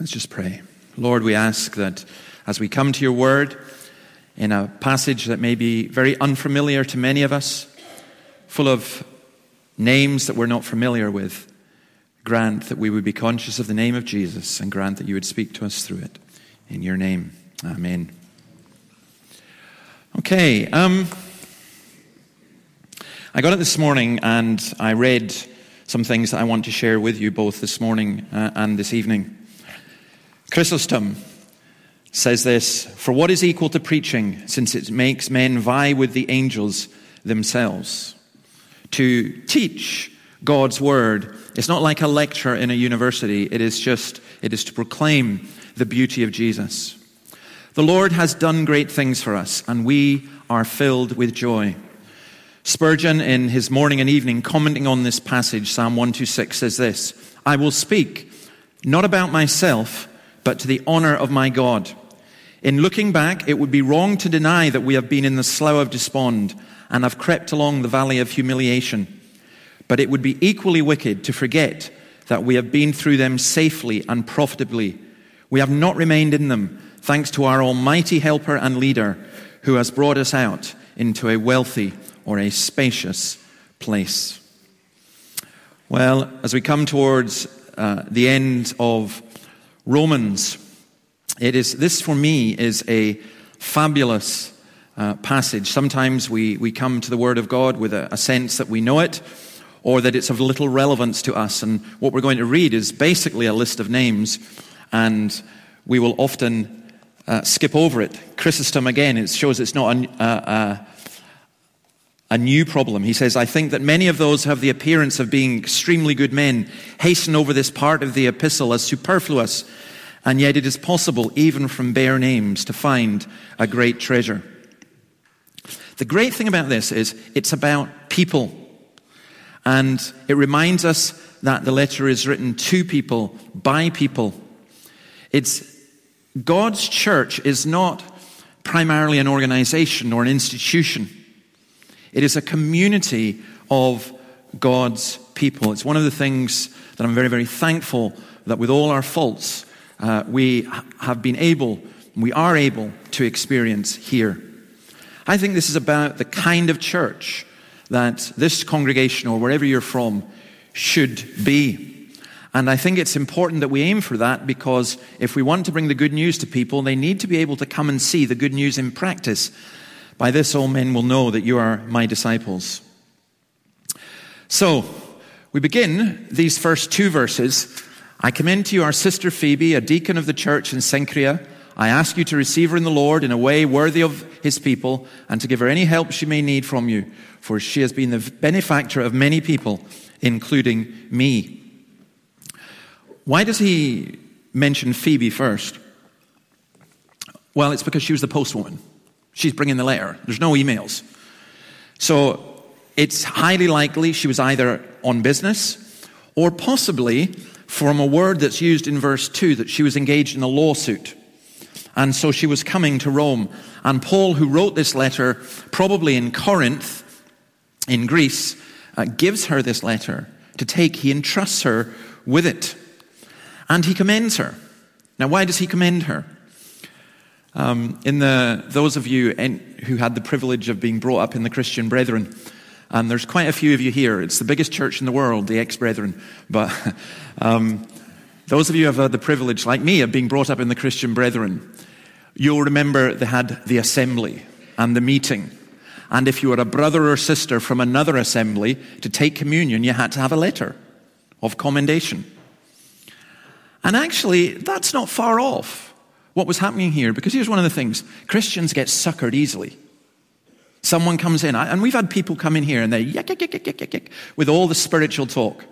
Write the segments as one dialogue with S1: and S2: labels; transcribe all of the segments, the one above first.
S1: Let's just pray. Lord, we ask that as we come to your word in a passage that may be very unfamiliar to many of us, full of names that we're not familiar with, grant that we would be conscious of the name of Jesus and grant that you would speak to us through it. In your name, amen. Okay, um, I got it this morning and I read some things that I want to share with you both this morning uh, and this evening. Chrysostom says this For what is equal to preaching, since it makes men vie with the angels themselves? To teach God's word is not like a lecture in a university, it is just, it is to proclaim the beauty of Jesus. The Lord has done great things for us, and we are filled with joy. Spurgeon, in his morning and evening, commenting on this passage, Psalm 126, says this I will speak not about myself but to the honor of my God. In looking back, it would be wrong to deny that we have been in the slough of despond and have crept along the valley of humiliation. But it would be equally wicked to forget that we have been through them safely and profitably. We have not remained in them, thanks to our Almighty Helper and Leader, who has brought us out into a wealthy or a spacious place. Well, as we come towards uh, the end of Romans. It is, this for me is a fabulous uh, passage. Sometimes we, we come to the Word of God with a, a sense that we know it or that it's of little relevance to us. And what we're going to read is basically a list of names, and we will often uh, skip over it. Chrysostom, again, it shows it's not a, a, a, new problem. He says, I think that many of those who have the appearance of being extremely good men hasten over this part of the epistle as superfluous and yet it is possible, even from bare names, to find a great treasure. The great thing about this is it's about people. And it reminds us that the letter is written to people, by people. It's God's church is not primarily an organization or an institution. It is a community of God's people. It's one of the things that I'm very, very thankful that with all our faults, uh, we have been able, we are able to experience here. I think this is about the kind of church that this congregation or wherever you're from should be. And I think it's important that we aim for that because if we want to bring the good news to people, they need to be able to come and see the good news in practice. By this, all men will know that you are my disciples. So, we begin these first two verses I commend to you our sister Phoebe, a deacon of the church in Cenchrea. I ask you to receive her in the Lord in a way worthy of his people and to give her any help she may need from you, for she has been the benefactor of many people, including me. Why does he mention Phoebe first? Well, it's because she was the postwoman. She's bringing the letter. There's no emails. So it's highly likely she was either on business or possibly from a word that's used in verse 2 that she was engaged in a lawsuit. And so she was coming to Rome. And Paul, who wrote this letter, probably in Corinth, in Greece, uh, gives her this letter to take. He entrusts her with it. And he commends her. Now, why does he commend her? Um, in the, those of you in, who had the privilege of being brought up in the Christian Brethren, and there's quite a few of you here. It's the biggest church in the world, the ex brethren. But um, those of you who have had the privilege, like me, of being brought up in the Christian brethren, you'll remember they had the assembly and the meeting. And if you were a brother or sister from another assembly, to take communion, you had to have a letter of commendation. And actually, that's not far off what was happening here, because here's one of the things Christians get suckered easily. Someone comes in, and we've had people come in here and they with all the spiritual talk.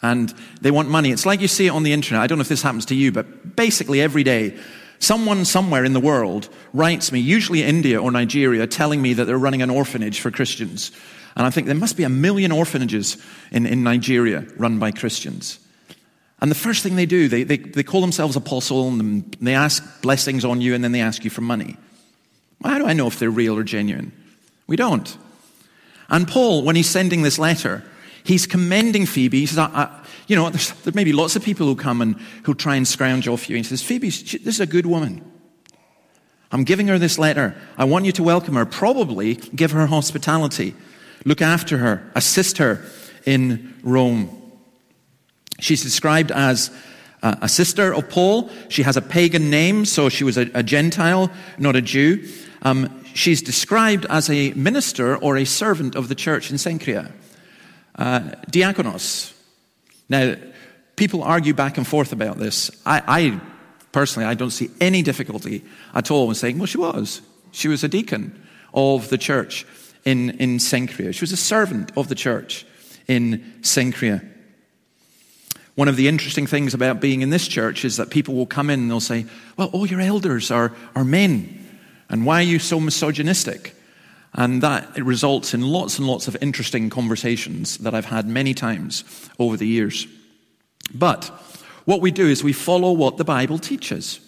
S1: And they want money. It's like you see it on the internet. I don't know if this happens to you, but basically every day, someone somewhere in the world writes me, usually India or Nigeria, telling me that they're running an orphanage for Christians. And I think there must be a million orphanages in, in Nigeria run by Christians. And the first thing they do, they, they, they call themselves apostle and they ask blessings on you and then they ask you for money. How do I know if they're real or genuine? We don't. And Paul, when he's sending this letter, he's commending Phoebe. He says, I, I, you know, there may be lots of people who come and who try and scrounge off you and says, Phoebe, she, this is a good woman. I'm giving her this letter. I want you to welcome her. Probably give her hospitality. Look after her. Assist her in Rome. She's described as a sister of Paul. She has a pagan name, so she was a, a Gentile, not a Jew. Um, she's described as a minister or a servant of the church in Cenchrea. Uh, diakonos. Now, people argue back and forth about this. I, I, personally, I don't see any difficulty at all in saying, well, she was. She was a deacon of the church in, in Cenchrea. She was a servant of the church in Cenchrea. One of the interesting things about being in this church is that people will come in and they'll say, Well, all your elders are, are men. And why are you so misogynistic? And that results in lots and lots of interesting conversations that I've had many times over the years. But what we do is we follow what the Bible teaches.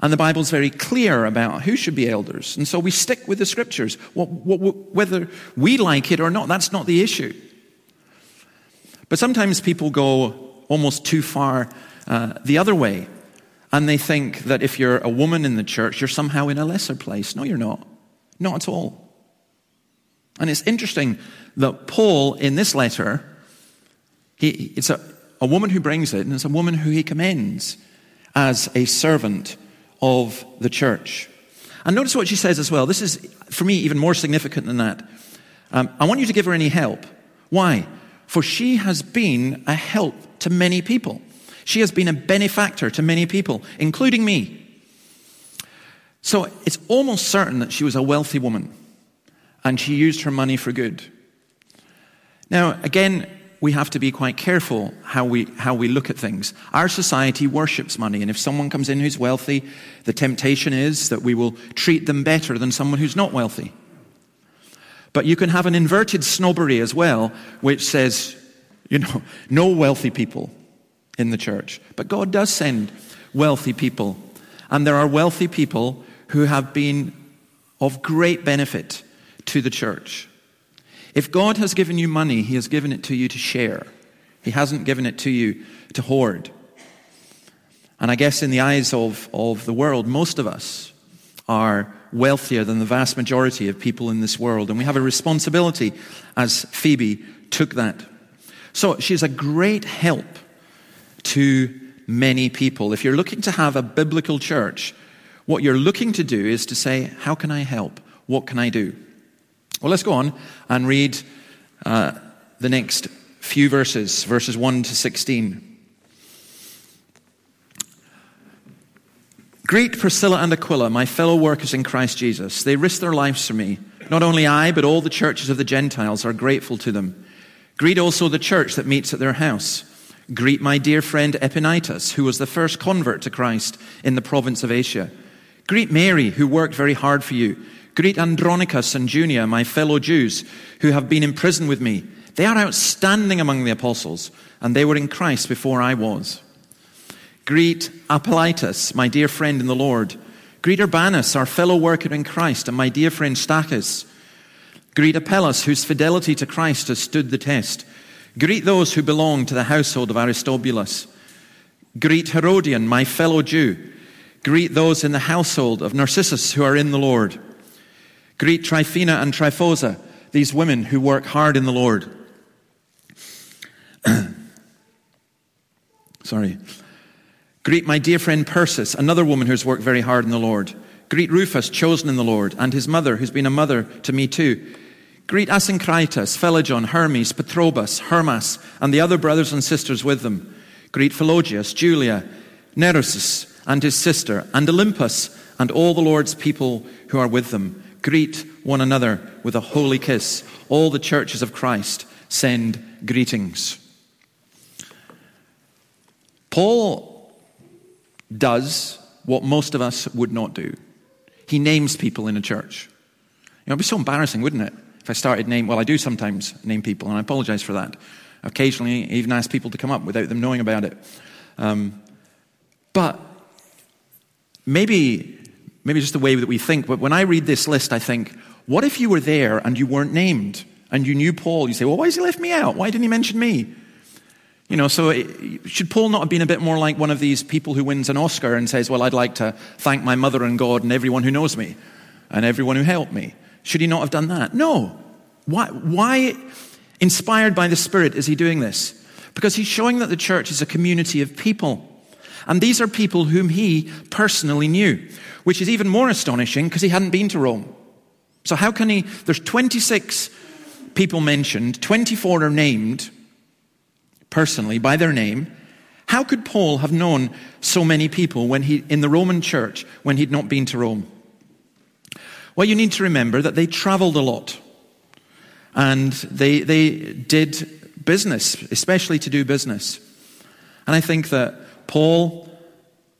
S1: And the Bible's very clear about who should be elders. And so we stick with the scriptures. Whether we like it or not, that's not the issue. But sometimes people go, almost too far uh, the other way. And they think that if you're a woman in the church, you're somehow in a lesser place. No, you're not. Not at all. And it's interesting that Paul, in this letter, he, it's a, a woman who brings it, and it's a woman who he commends as a servant of the church. And notice what she says as well. This is, for me, even more significant than that. Um, I want you to give her any help. Why? For she has been a help to many people. She has been a benefactor to many people, including me. So it's almost certain that she was a wealthy woman and she used her money for good. Now, again, we have to be quite careful how we, how we look at things. Our society worships money, and if someone comes in who's wealthy, the temptation is that we will treat them better than someone who's not wealthy. But you can have an inverted snobbery as well, which says you know, no wealthy people in the church. But God does send wealthy people. And there are wealthy people who have been of great benefit to the church. If God has given you money, He has given it to you to share. He hasn't given it to you to hoard. And I guess in the eyes of, of the world, most of us are wealthier than the vast majority of people in this world. And we have a responsibility, as Phoebe took that so she's a great help to many people. If you're looking to have a biblical church, what you're looking to do is to say, How can I help? What can I do? Well, let's go on and read uh, the next few verses, verses 1 to 16. Greet Priscilla and Aquila, my fellow workers in Christ Jesus. They risked their lives for me. Not only I, but all the churches of the Gentiles are grateful to them. Greet also the church that meets at their house. Greet my dear friend Epaenetus, who was the first convert to Christ in the province of Asia. Greet Mary, who worked very hard for you. Greet Andronicus and Junia, my fellow Jews, who have been in prison with me. They are outstanding among the apostles, and they were in Christ before I was. Greet Ampliatus, my dear friend in the Lord. Greet Urbanus, our fellow worker in Christ, and my dear friend Stachys. Greet Apelles, whose fidelity to Christ has stood the test. Greet those who belong to the household of Aristobulus. Greet Herodion, my fellow Jew. Greet those in the household of Narcissus who are in the Lord. Greet Tryphena and Tryphosa, these women who work hard in the Lord. Sorry. Greet my dear friend Persis, another woman who's worked very hard in the Lord. Greet Rufus, chosen in the Lord, and his mother, who's been a mother to me too. Greet Asyncritus, Phlegon, Hermes, Patrobas, Hermas, and the other brothers and sisters with them. Greet Philologus, Julia, Nereus, and his sister, and Olympas, and all the Lord's people who are with them. Greet one another with a holy kiss. All the churches of Christ send greetings. Paul does what most of us would not do. He names people in a church. You know, it'd be so embarrassing, wouldn't it? if I started name, well, I do sometimes name people, and I apologize for that. Occasionally, even ask people to come up without them knowing about it. Um, but maybe, maybe just the way that we think. But when I read this list, I think, what if you were there and you weren't named and you knew Paul? You say, well, why has he left me out? Why didn't he mention me? You know, so it, should Paul not have been a bit more like one of these people who wins an Oscar and says, Well, I'd like to thank my mother and God and everyone who knows me and everyone who helped me? Should he not have done that? No. Why, why inspired by the Spirit, is he doing this? Because he's showing that the church is a community of people. And these are people whom he personally knew, which is even more astonishing because he hadn't been to Rome. So, how can he? There's 26 people mentioned, 24 are named personally by their name. How could Paul have known so many people when he, in the Roman church when he'd not been to Rome? Well, you need to remember that they traveled a lot and they, they did business, especially to do business. And I think that Paul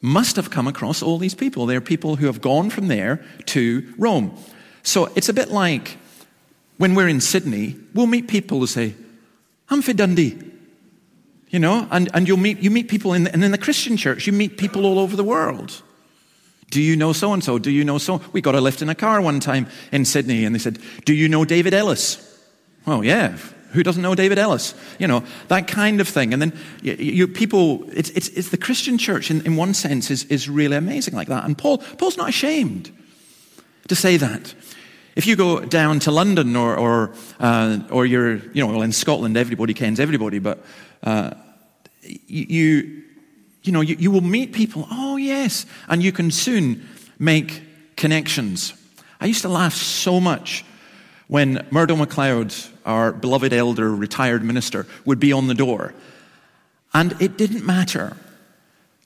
S1: must have come across all these people. They're people who have gone from there to Rome. So it's a bit like when we're in Sydney, we'll meet people who say, I'm for Dundee. You know, and, and you'll meet, you meet people in the, and in the Christian church, you meet people all over the world. Do you know so and so? Do you know so? We got a lift in a car one time in Sydney and they said, Do you know David Ellis? Well, yeah. Who doesn't know David Ellis? You know, that kind of thing. And then you, you people, it's, it's, it's, the Christian church in, in one sense is, is really amazing like that. And Paul, Paul's not ashamed to say that. If you go down to London or, or, uh, or you're, you know, well, in Scotland, everybody kens everybody, but uh, you, you know, you, you will meet people, oh, yes, and you can soon make connections. I used to laugh so much when Murdo MacLeod, our beloved elder, retired minister, would be on the door. And it didn't matter.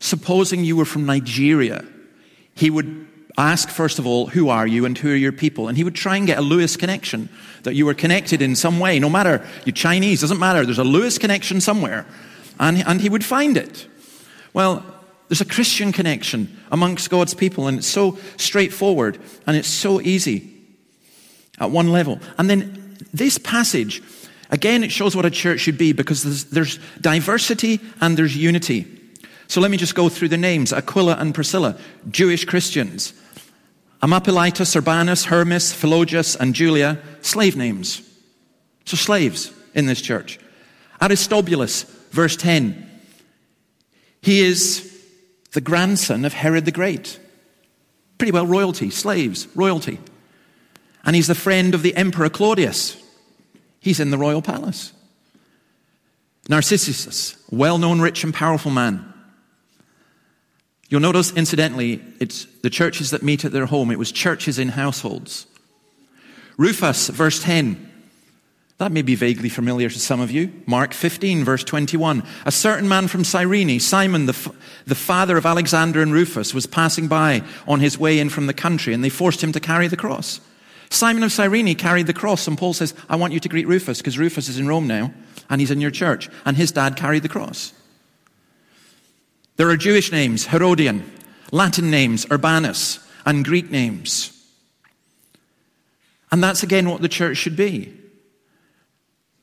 S1: Supposing you were from Nigeria, he would ask, first of all, who are you and who are your people? And he would try and get a Lewis connection, that you were connected in some way, no matter you're Chinese, doesn't matter, there's a Lewis connection somewhere. And, and he would find it. Well, there's a Christian connection amongst God's people, and it's so straightforward and it's so easy at one level. And then this passage, again, it shows what a church should be because there's, there's diversity and there's unity. So let me just go through the names Aquila and Priscilla, Jewish Christians. Ampliatus, Urbanus, Hermas, Philologus, and Julia, slave names. So slaves in this church. Aristobulus, verse 10. He is the grandson of Herod the Great. Pretty well royalty, slaves, royalty. And he's the friend of the Emperor Claudius. He's in the royal palace. Narcissus, well known, rich, and powerful man. You'll notice, incidentally, it's the churches that meet at their home. It was churches in households. Rufus, verse 10. That may be vaguely familiar to some of you. Mark 15, verse 21. A certain man from Cyrene, Simon, the, f- the father of Alexander and Rufus, was passing by on his way in from the country, and they forced him to carry the cross. Simon of Cyrene carried the cross, and Paul says, I want you to greet Rufus, because Rufus is in Rome now, and he's in your church, and his dad carried the cross. There are Jewish names, Herodion, Latin names, Urbanus, and Greek names. And that's again what the church should be.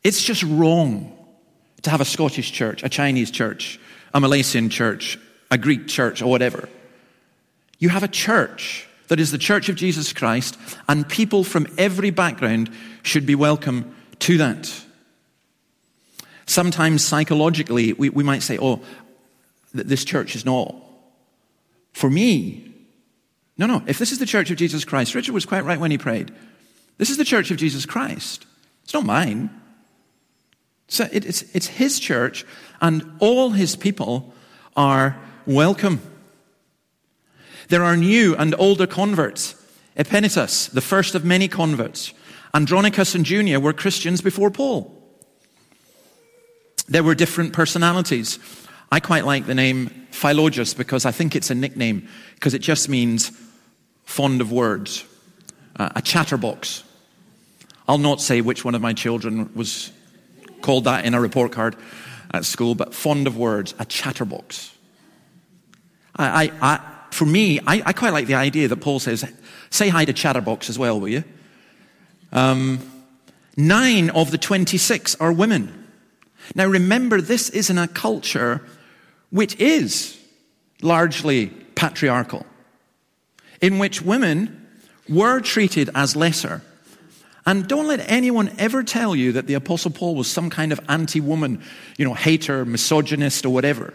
S1: It's just wrong to have a Scottish church, a Chinese church, a Malaysian church, a Greek church, or whatever. You have a church that is the church of Jesus Christ, and people from every background should be welcome to that. Sometimes psychologically, we, we might say, oh, this church is not for me. No, no. If this is the church of Jesus Christ, Richard was quite right when he prayed. This is the church of Jesus Christ. It's not mine. So it's, it's his church, and all his people are welcome. There are new and older converts. Epenetus, the first of many converts. Andronicus and Junia were Christians before Paul. There were different personalities. I quite like the name Philologus because I think it's a nickname because it just means fond of words, uh, a chatterbox. I'll not say which one of my children was called that in a report card at school, but fond of words, a chatterbox. I, I, I for me, I, I, quite like the idea that Paul says, say hi to chatterbox as well, will you? Um, nine of the 26 are women. Now remember, this is in a culture which is largely patriarchal, in which women were treated as lesser And don't let anyone ever tell you that the Apostle Paul was some kind of anti woman, you know, hater, misogynist, or whatever.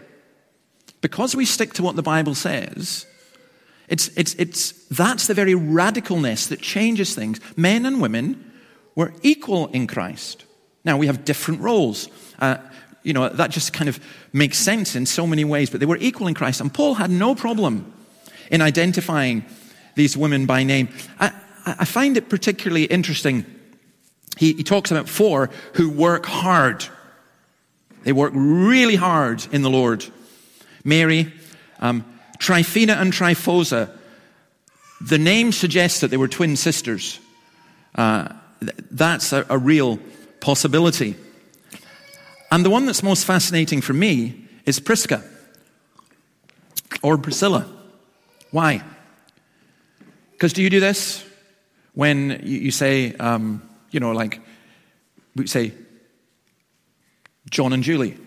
S1: Because we stick to what the Bible says, it's, it's, it's, that's the very radicalness that changes things. Men and women were equal in Christ. Now, we have different roles. Uh, you know, that just kind of makes sense in so many ways, but they were equal in Christ. And Paul had no problem in identifying these women by name. I, I find it particularly interesting. He, he talks about four who work hard. They work really hard in the Lord. Mary, um, Tryphena and Tryphosa. The name suggests that they were twin sisters. Uh, that's a, a real possibility. And the one that's most fascinating for me is Prisca or Priscilla. Why? Because do you do this? When you, say, um, you know, like, we say John and Julie.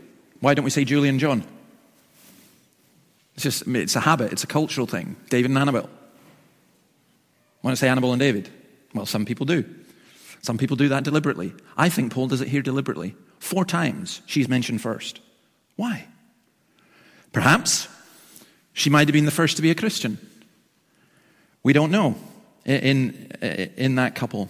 S1: Why don't we say Julie and John? It's just, it's a habit, it's a cultural thing. David and Annabelle. Why don't say Annabelle and David? Well, some people do. Some people do that deliberately. I think Paul does it here deliberately. Four times she's mentioned first. Why? Perhaps she might have been the first to be a Christian. We don't know in, in that couple.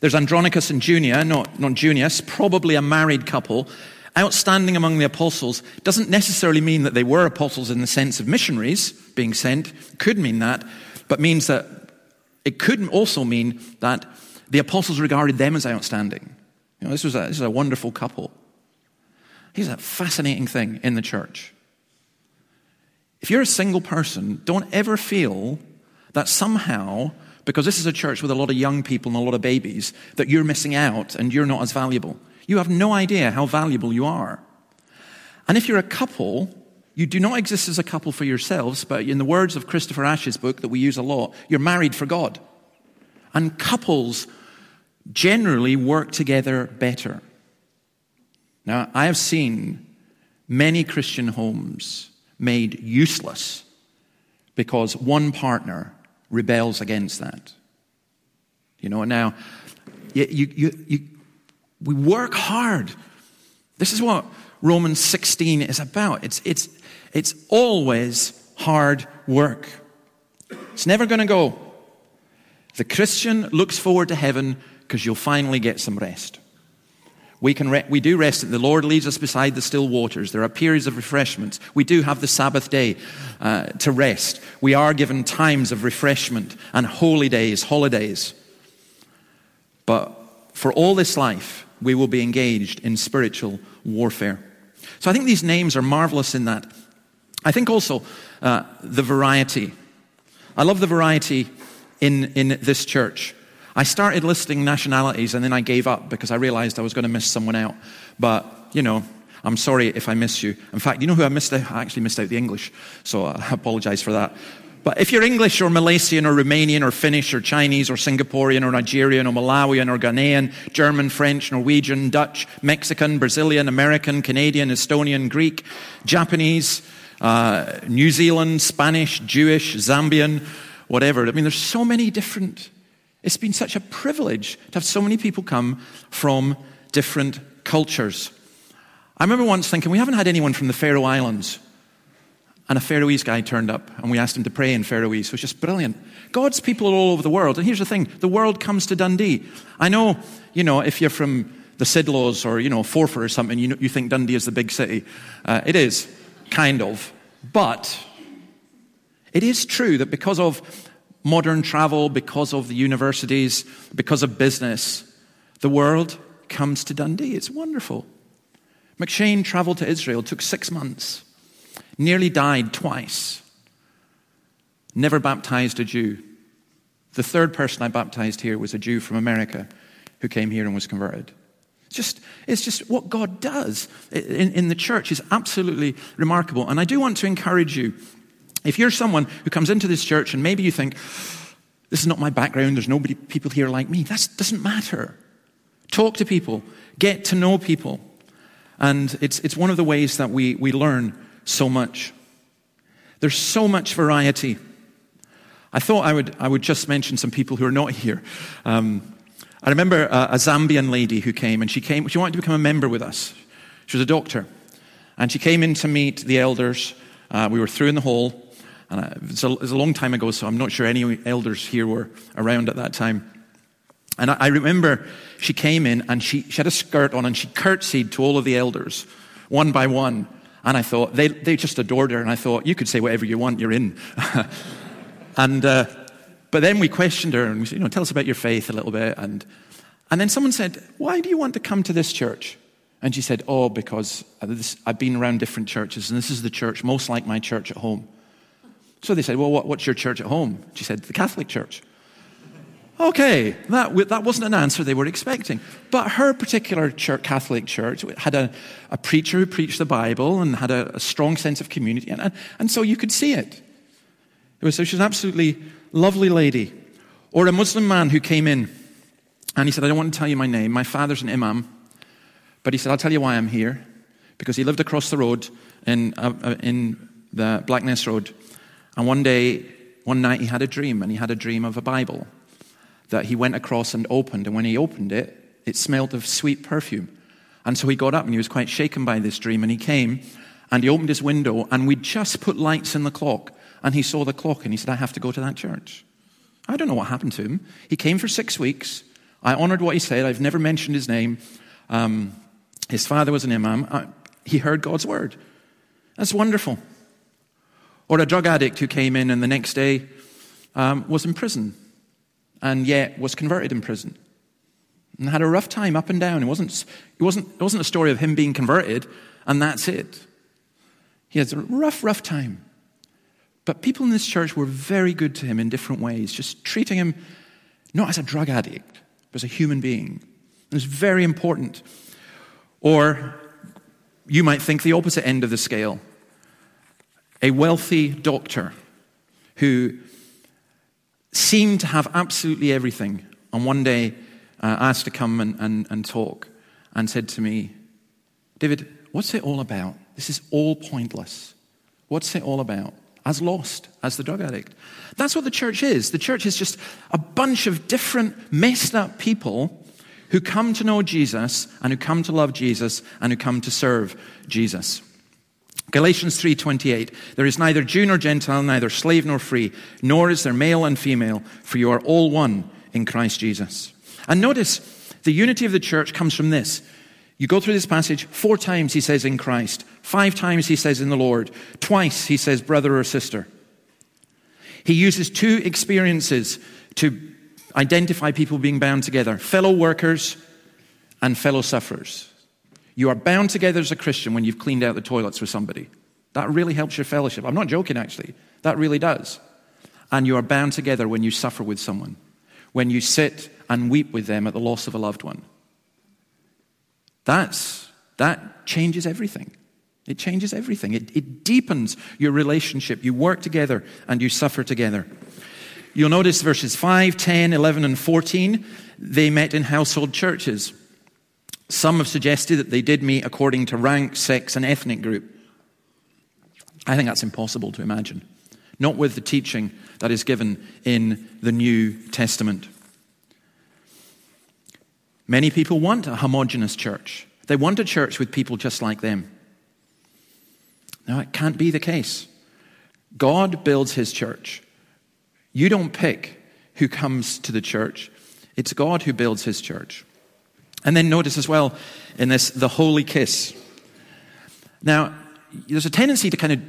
S1: There's Andronicus and Junia, not, not Junius, probably a married couple. Outstanding among the apostles doesn't necessarily mean that they were apostles in the sense of missionaries being sent, could mean that, but means that it could also mean that the apostles regarded them as outstanding. You know, this was a, this was a wonderful couple. Here's a fascinating thing in the church. If you're a single person, don't ever feel that somehow, because this is a church with a lot of young people and a lot of babies, that you're missing out and you're not as valuable. You have no idea how valuable you are. And if you're a couple, you do not exist as a couple for yourselves, but in the words of Christopher Ash's book that we use a lot, you're married for God. And couples generally work together better. Now, I have seen many Christian homes made useless because one partner rebels against that. You know, now, you, you, you, we work hard. This is what Romans 16 is about. It's, it's, it's always hard work. It's never going to go. The Christian looks forward to heaven because you'll finally get some rest. We, can re- we do rest. The Lord leads us beside the still waters. There are periods of refreshments. We do have the Sabbath day uh, to rest. We are given times of refreshment and holy days, holidays. But for all this life, we will be engaged in spiritual warfare. So I think these names are marvelous in that. I think also uh, the variety. I love the variety in, in this church. I started listing nationalities and then I gave up because I realized I was going to miss someone out. But, you know, I'm sorry if I miss you. In fact, you know who I missed out? I actually missed out the English, so I apologize for that. But if you're English or Malaysian or Romanian or Finnish or Chinese or Singaporean or Nigerian or Malawian or Ghanaian, German, French, Norwegian, Dutch, Mexican, Brazilian, American, Canadian, Estonian, Greek, Japanese, uh, New Zealand, Spanish, Jewish, Zambian, whatever. I mean, there's so many different it's been such a privilege to have so many people come from different cultures. I remember once thinking, we haven't had anyone from the Faroe Islands. And a Faroese guy turned up, and we asked him to pray in Faroese. It was just brilliant. God's people are all over the world. And here's the thing the world comes to Dundee. I know, you know, if you're from the Sidlaws or, you know, Forfar or something, you, know, you think Dundee is the big city. Uh, it is, kind of. But it is true that because of modern travel, because of the universities, because of business, the world comes to Dundee. It's wonderful. McCheyne traveled to Israel, took six months, nearly died twice, never baptized a Jew. The third person I baptized here was a Jew from America who came here and was converted. It's just, it's just what God does in, in the church is absolutely remarkable. And I do want to encourage you if you're someone who comes into this church and maybe you think, this is not my background, there's nobody, people here like me, that doesn't matter. Talk to people, get to know people. And it's, it's one of the ways that we, we learn so much. There's so much variety. I thought I would, I would just mention some people who are not here. Um, I remember a, a Zambian lady who came, and she came, she wanted to become a member with us. She was a doctor. And she came in to meet the elders. Uh, we were through in the hall. And I, it, a, a, long time ago, so I'm not sure any elders here were around at that time. And I, I remember she came in and she, she had a skirt on and she curtsied to all of the elders, one by one. And I thought, they, they just adored her. And I thought, you could say whatever you want, you're in. and, uh, but then we questioned her and we said, you know, tell us about your faith a little bit. And, and then someone said, why do you want to come to this church? And she said, oh, because this, I've been around different churches and this is the church most like my church at home. So they said, well, what, what's your church at home? She said, the Catholic Church. Okay, that, that wasn't an answer they were expecting. But her particular church, Catholic church had a, a preacher who preached the Bible and had a, a strong sense of community. And, and, so you could see it. it was, so she's an absolutely lovely lady. Or a Muslim man who came in and he said, I don't want to tell you my name. My father's an imam. But he said, I'll tell you why I'm here. Because he lived across the road in, uh, uh in the Blackness Road. And one day, one night, he had a dream, and he had a dream of a Bible that he went across and opened. And when he opened it, it smelled of sweet perfume. And so he got up and he was quite shaken by this dream. And he came and he opened his window and we'd just put lights in the clock. And he saw the clock and he said, I have to go to that church. I don't know what happened to him. He came for six weeks. I honored what he said. I've never mentioned his name. Um, his father was an imam. Uh, he heard God's word. That's wonderful. Or a drug addict who came in and the next day um, was in prison and yet was converted in prison and had a rough time up and down. It wasn't, it wasn't, it wasn't a story of him being converted and that's it. He has a rough, rough time. But people in this church were very good to him in different ways, just treating him not as a drug addict, but as a human being. It was very important. Or you might think the opposite end of the scale a wealthy doctor who seemed to have absolutely everything, and one day uh, asked to come and, and, and talk, and said to me, David, what's it all about? This is all pointless. What's it all about? As lost as the drug addict. That's what the church is. The church is just a bunch of different, messed up people who come to know Jesus and who come to love Jesus and who come to serve Jesus. Galatians 3:28 There is neither Jew nor Gentile neither slave nor free nor is there male and female for you are all one in Christ Jesus. And notice the unity of the church comes from this. You go through this passage four times he says in Christ, five times he says in the Lord, twice he says brother or sister. He uses two experiences to identify people being bound together, fellow workers and fellow sufferers. You are bound together as a Christian when you've cleaned out the toilets with somebody. That really helps your fellowship. I'm not joking, actually. That really does. And you are bound together when you suffer with someone, when you sit and weep with them at the loss of a loved one. That's, that changes everything. It changes everything. It, it deepens your relationship. You work together and you suffer together. You'll notice verses 5, 10, 11, and 14, they met in household churches. Some have suggested that they did meet according to rank, sex, and ethnic group. I think that's impossible to imagine. Not with the teaching that is given in the New Testament. Many people want a homogenous church. They want a church with people just like them. Now, it can't be the case. God builds his church. You don't pick who comes to the church, it's God who builds his church. And then notice as well in this, the holy kiss. Now, there's a tendency to kind of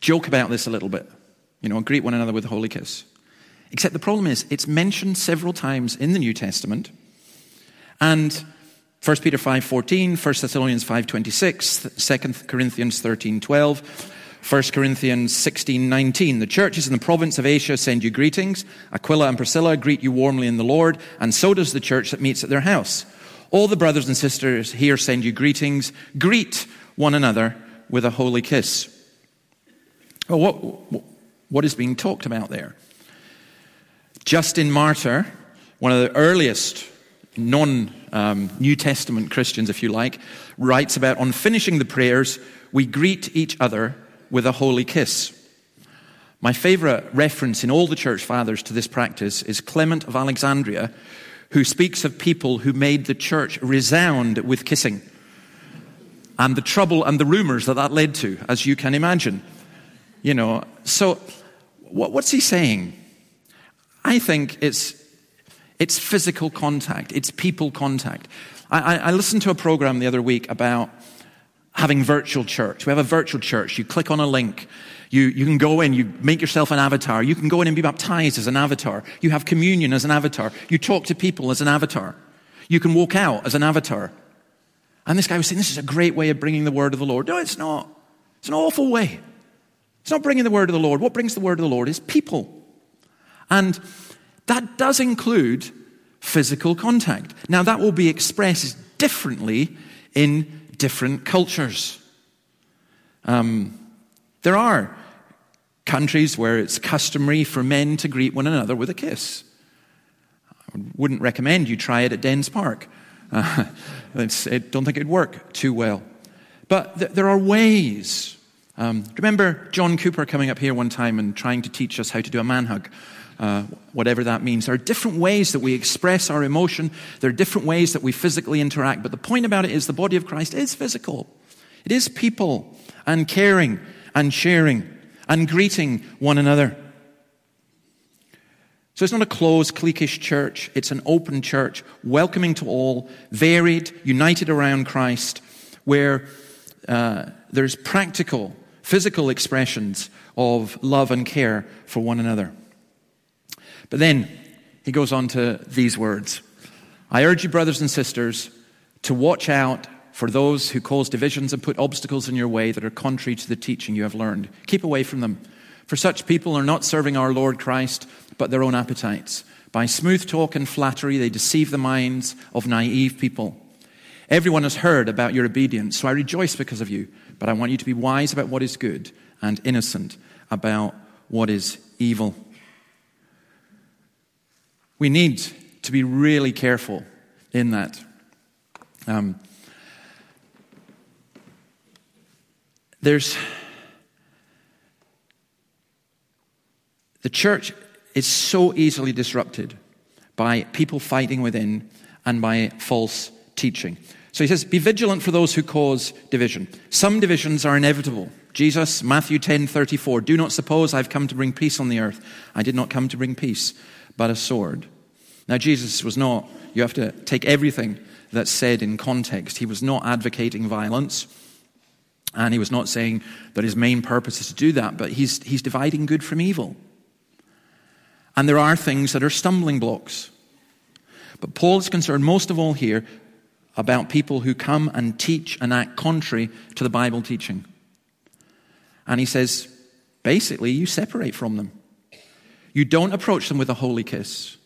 S1: joke about this a little bit, you know, greet one another with a holy kiss. Except the problem is, it's mentioned several times in the New Testament. And 1 Peter 5.14, 1 Thessalonians 5.26, 2 Corinthians 13.12, 1 Corinthians 16:19 The churches in the province of Asia send you greetings Aquila and Priscilla greet you warmly in the Lord and so does the church that meets at their house all the brothers and sisters here send you greetings. Greet one another with a holy kiss. Well, what, what is being talked about there? Justin Martyr, one of the earliest non um, New Testament Christians, if you like, writes about on finishing the prayers, we greet each other with a holy kiss. My favorite reference in all the church fathers to this practice is Clement of Alexandria, who speaks of people who made the church resound with kissing and the trouble and the rumors that that led to, as you can imagine. You know, so what's he saying? I think it's, it's physical contact, it's people contact. I, I, listened to a program the other week about having virtual church. We have a virtual church. You click on a link. You, you can go in, you make yourself an avatar. You can go in and be baptized as an avatar. You have communion as an avatar. You talk to people as an avatar. You can walk out as an avatar. And this guy was saying, This is a great way of bringing the word of the Lord. No, it's not. It's an awful way. It's not bringing the word of the Lord. What brings the word of the Lord is people. And that does include physical contact. Now, that will be expressed differently in different cultures. Um, there are countries where it's customary for men to greet one another with a kiss. I wouldn't recommend you try it at Dens Park. Uh, I don't think it'd work too well. But th- there are ways. Um, remember John Cooper coming up here one time and trying to teach us how to do a man hug? Uh, whatever that means. There are different ways that we express our emotion. There are different ways that we physically interact. But the point about it is the body of Christ is physical. It is people and caring and sharing and greeting one another. So it's not a closed, cliquish church. It's an open church, welcoming to all, varied, united around Christ, where uh, there's practical, physical expressions of love and care for one another. But then he goes on to these words I urge you, brothers and sisters, to watch out for those who cause divisions and put obstacles in your way that are contrary to the teaching you have learned. Keep away from them. For such people are not serving our Lord Christ, but their own appetites. By smooth talk and flattery, they deceive the minds of naive people. Everyone has heard about your obedience, so I rejoice because of you. But I want you to be wise about what is good and innocent about what is evil. We need to be really careful in that. Um, there's the church is so easily disrupted by people fighting within and by false teaching. So he says, Be vigilant for those who cause division. Some divisions are inevitable. Jesus, Matthew 10 34, do not suppose I've come to bring peace on the earth. I did not come to bring peace, but a sword. Now, Jesus was not, you have to take everything that's said in context. He was not advocating violence, and he was not saying that his main purpose is to do that, but he's, he's dividing good from evil. And there are things that are stumbling blocks. But Paul is concerned most of all here about people who come and teach and act contrary to the Bible teaching. And he says, basically, you separate from them. You don't approach them with a holy kiss.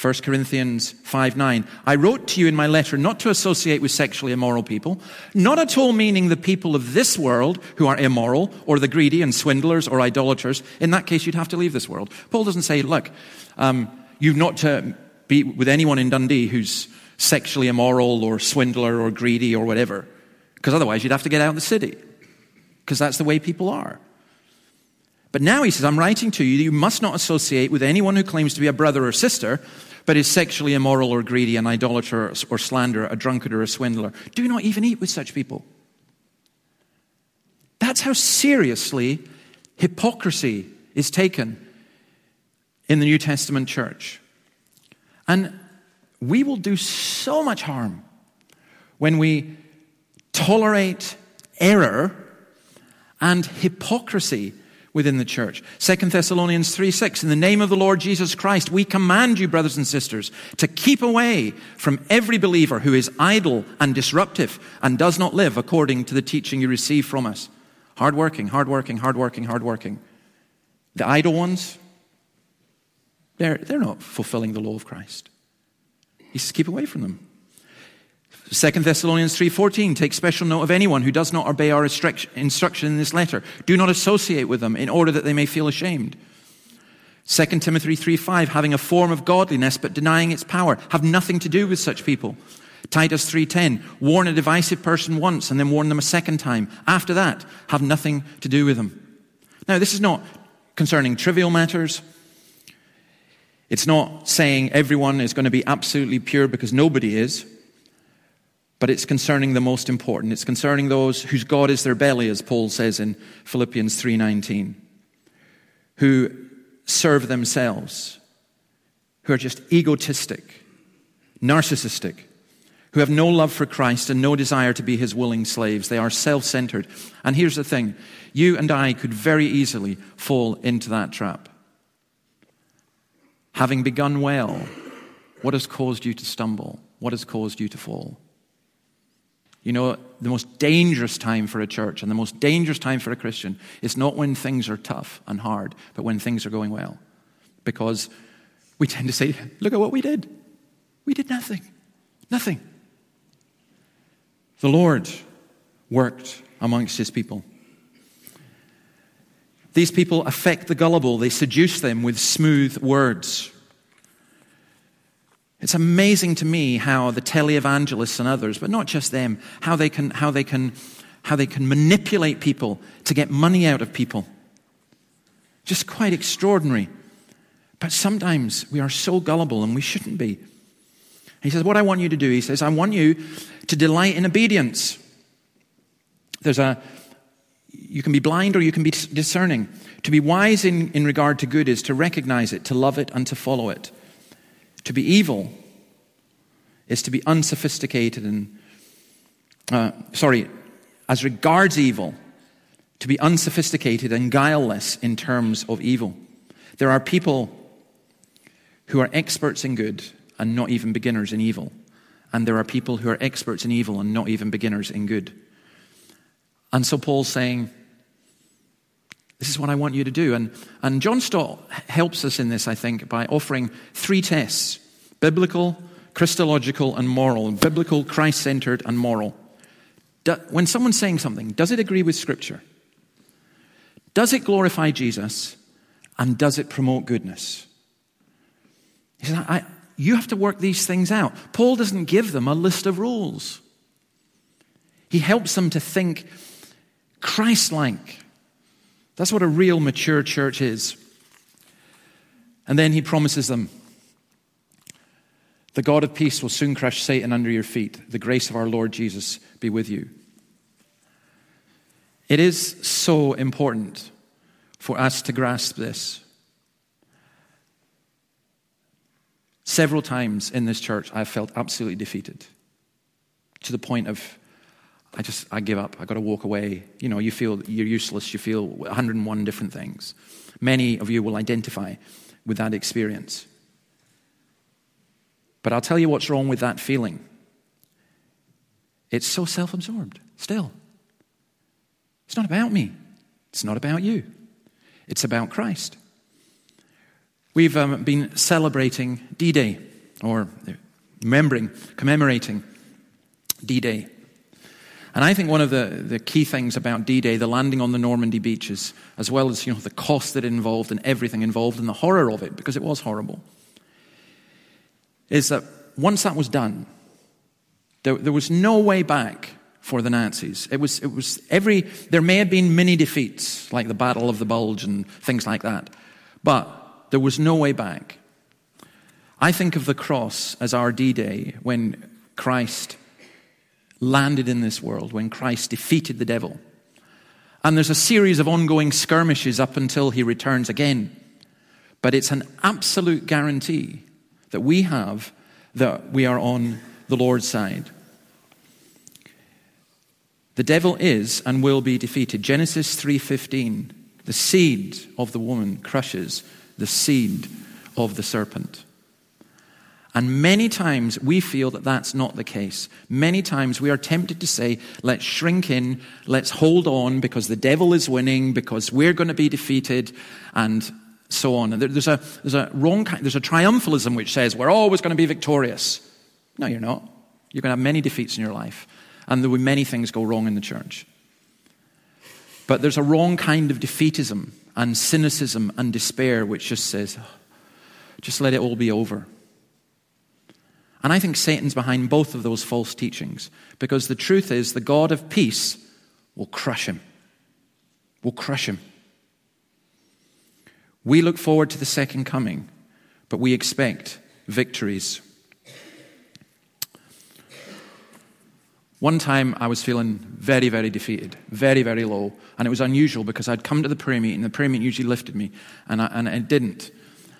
S1: 1 Corinthians 5 9. I wrote to you in my letter not to associate with sexually immoral people, not at all meaning the people of this world who are immoral, or the greedy and swindlers or idolaters. In that case, you'd have to leave this world. Paul doesn't say, look, um, you've not to be with anyone in Dundee who's sexually immoral or swindler or greedy or whatever, because otherwise you'd have to get out of the city, because that's the way people are. But now he says, I'm writing to you you must not associate with anyone who claims to be a brother or sister, but is sexually immoral or greedy, an idolater or slanderer, a drunkard or a swindler. Do not even eat with such people. That's how seriously hypocrisy is taken in the New Testament church. And we will do so much harm when we tolerate error and hypocrisy within the church. 2 Thessalonians 3 6, in the name of the Lord Jesus Christ, we command you, brothers and sisters, to keep away from every believer who is idle and disruptive and does not live according to the teaching you receive from us. Hardworking, hardworking, hardworking, hardworking. The idle ones, they're, they're not fulfilling the law of Christ. He says, keep away from them. 2 Thessalonians 3:14 take special note of anyone who does not obey our instruction in this letter. Do not associate with them in order that they may feel ashamed. 2 Timothy 3:5 having a form of godliness but denying its power. Have nothing to do with such people. Titus 3:10 warn a divisive person once and then warn them a second time. After that, have nothing to do with them. Now, this is not concerning trivial matters. It's not saying everyone is going to be absolutely pure because nobody is, but it's concerning the most important. It's concerning those whose God is their belly, as Paul says in Philippians 3:19, who serve themselves, who are just egotistic, narcissistic, who have no love for Christ and no desire to be his willing slaves. They are self centered. And here's the thing you and I could very easily fall into that trap. Having begun well, what has caused you to stumble? What has caused you to fall? You know, the most dangerous time for a church and the most dangerous time for a Christian is not when things are tough and hard, but when things are going well. Because we tend to say, look at what we did. We did nothing. Nothing. The Lord worked amongst his people. These people affect the gullible, they seduce them with smooth words. It's amazing to me how the televangelists and others, but not just them, how they can, how they can, how they can manipulate people to get money out of people. Just quite extraordinary. But sometimes we are so gullible and we shouldn't be. He says, What I want you to do, he says, I want you to delight in obedience. There's a, you can be blind or you can be discerning. To be wise in, in regard to good is to recognize it, to love it, and to follow it. To be evil is to be unsophisticated and, uh, sorry, as regards evil, to be unsophisticated and guileless in terms of evil. There are people who are experts in good and not even beginners in evil. And there are people who are experts in evil and not even beginners in good. And so Paul's saying, This is what I want you to do. And, and John Stott helps us in this, I think, by offering three tests biblical, Christological, and moral. Biblical, Christ centered, and moral. Do, when someone's saying something, does it agree with Scripture? Does it glorify Jesus? And does it promote goodness? He says, I, you have to work these things out. Paul doesn't give them a list of rules, he helps them to think Christ like. That's what a real mature church is. And then he promises them the God of peace will soon crush Satan under your feet. The grace of our Lord Jesus be with you. It is so important for us to grasp this. Several times in this church, I've felt absolutely defeated to the point of, I just, I give up. I got to walk away. You know, you feel you're useless. You feel 101 different things. Many of you will identify with that experience. But I'll tell you what's wrong with that feeling. It's so self absorbed, still. It's not about me, it's not about you, it's about Christ. We've um, been celebrating D Day, or remembering, commemorating D Day. And I think one of the, the key things about D Day, the landing on the Normandy beaches, as well as you know, the cost that it involved and everything involved and the horror of it, because it was horrible, is that once that was done, there, there was no way back for the Nazis. It was, it was every, there may have been many defeats, like the Battle of the Bulge and things like that, but there was no way back. I think of the cross as our D Day when Christ landed in this world, when Christ defeated the devil. And there's a series of ongoing skirmishes up until he returns again. But it's an absolute guarantee that we have that we are on the Lord's side. The devil is and will be defeated. Genesis 3:15. The seed of the woman crushes the seed of the serpent. And many times we feel that that's not the case. Many times we are tempted to say, let's shrink in, let's hold on because the devil is winning, because we're going to be defeated, and so on. And there's a, there's a wrong kind, there's a triumphalism which says we're always going to be victorious. No, you're not. You're going to have many defeats in your life, and there will be many things go wrong in the church. But there's a wrong kind of defeatism and cynicism and despair, which just says, just let it all be over. And I think Satan's behind both of those false teachings because the truth is the God of peace will crush him. Will crush him. We look forward to the second coming, but we expect victories. One time I was feeling very, very defeated, very, very low. And it was unusual because I'd come to the prayer meeting, the prayer meeting usually lifted me, and, I, and it didn't.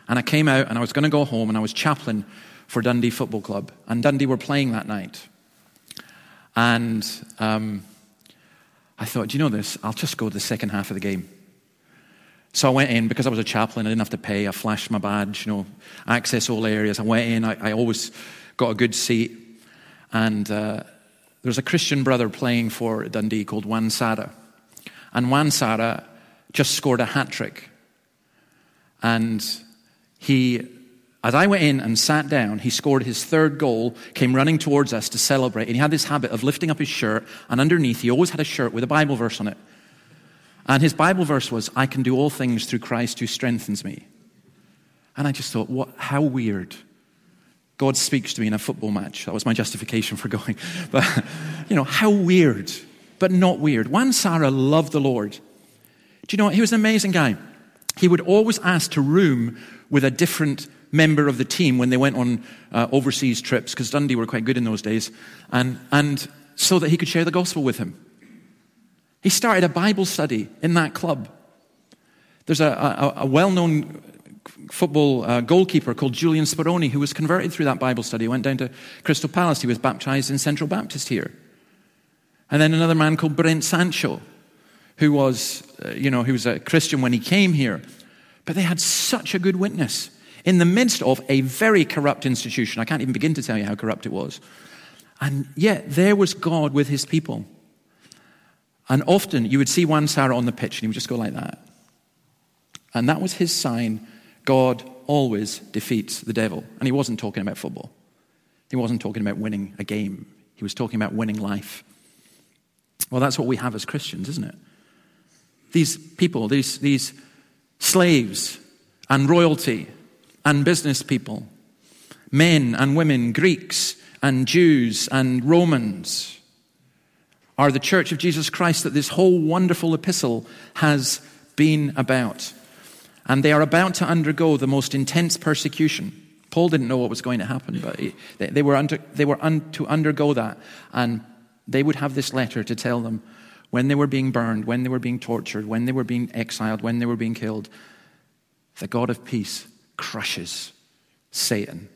S1: And I came out and I was going to go home, and I was chaplain for Dundee Football Club. And Dundee were playing that night. And um, I thought, do you know this? I'll just go to the second half of the game. So I went in because I was a chaplain. I didn't have to pay. I flashed my badge, you know, access all areas. I went in. I, I always got a good seat. And uh, there was a Christian brother playing for Dundee called Juan Sara. And Juan Sara just scored a hat trick. And he, as I went in and sat down, he scored his third goal, came running towards us to celebrate. And he had this habit of lifting up his shirt, and underneath, he always had a shirt with a Bible verse on it. And his Bible verse was, I can do all things through Christ who strengthens me. And I just thought, what, how weird. God speaks to me in a football match. That was my justification for going. But, you know, how weird, but not weird. Juan Sara loved the Lord. Do you know what? He was an amazing guy. He would always ask to room with a different member of the team when they went on uh, overseas trips, because Dundee were quite good in those days, and, and so that he could share the gospel with him. He started a Bible study in that club. There's a, a, a well known football uh, goalkeeper called Julian Speroni who was converted through that Bible study. He went down to Crystal Palace. He was baptized in Central Baptist here. And then another man called Brent Sancho, who was, uh, you know, he was a Christian when he came here. But they had such a good witness in the midst of a very corrupt institution. I can't even begin to tell you how corrupt it was. And yet there was God with his people. And often you would see Juan Sara on the pitch and he would just go like that. And that was his sign God always defeats the devil. And he wasn't talking about football, he wasn't talking about winning a game, he was talking about winning life. Well, that's what we have as Christians, isn't it? These people, these, these slaves and royalty and business people, men and women, Greeks and Jews and Romans, are the church of Jesus Christ that this whole wonderful epistle has been about and they are about to undergo the most intense persecution. Paul didn't know what was going to happen, but he, they, they, were, under, they were un, to undergo that. And they would have this letter to tell them when they were being burned, when they were being tortured, when they were being exiled, when they were being killed. The God of peace crushes Satan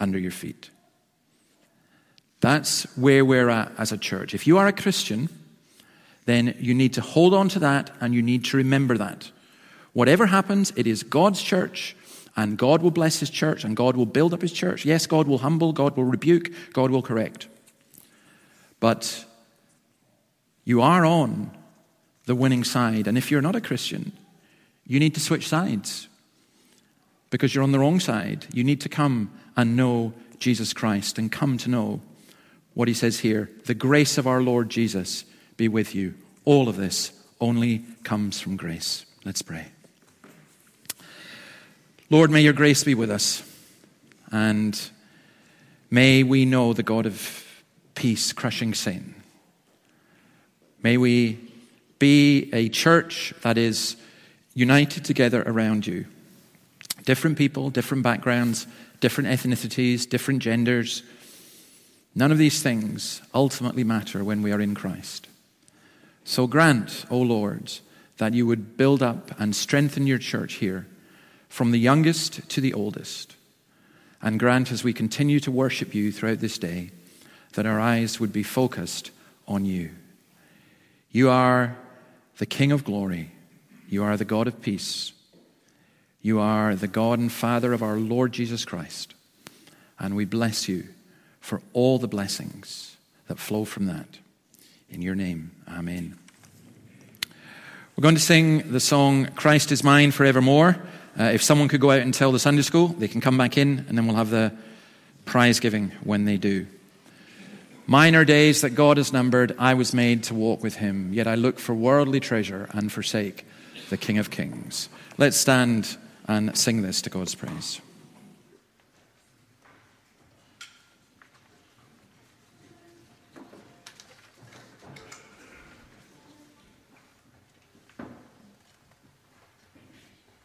S1: under your feet. That's where we're at as a church. If you are a Christian, then you need to hold on to that and you need to remember that. Whatever happens, it is God's church, and God will bless his church, and God will build up his church. Yes, God will humble, God will rebuke, God will correct. But you are on the winning side, and if you're not a Christian, you need to switch sides because you're on the wrong side. You need to come and know Jesus Christ and come to know what he says here the grace of our Lord Jesus be with you. All of this only comes from grace. Let's pray. Lord, may your grace be with us. And may we know the God of peace crushing sin. May we be a church that is united together around you. Different people, different backgrounds, different ethnicities, different genders. None of these things ultimately matter when we are in Christ. So grant, O Lord, that you would build up and strengthen your church here from the youngest to the oldest. And grant as we continue to worship you throughout this day that our eyes would be focused on you. You are the King of glory. You are the God of peace. You are the God and Father of our Lord Jesus Christ. And we bless you for all the blessings that flow from that. In your name, amen. We're going to sing the song Christ is Mine Forevermore. Uh, if someone could go out and tell the Sunday school, they can come back in, and then we'll have the prize giving when they do. Mine are days that God has numbered. I was made to walk with him, yet I look for worldly treasure and forsake the King of Kings. Let's stand and sing this to God's praise.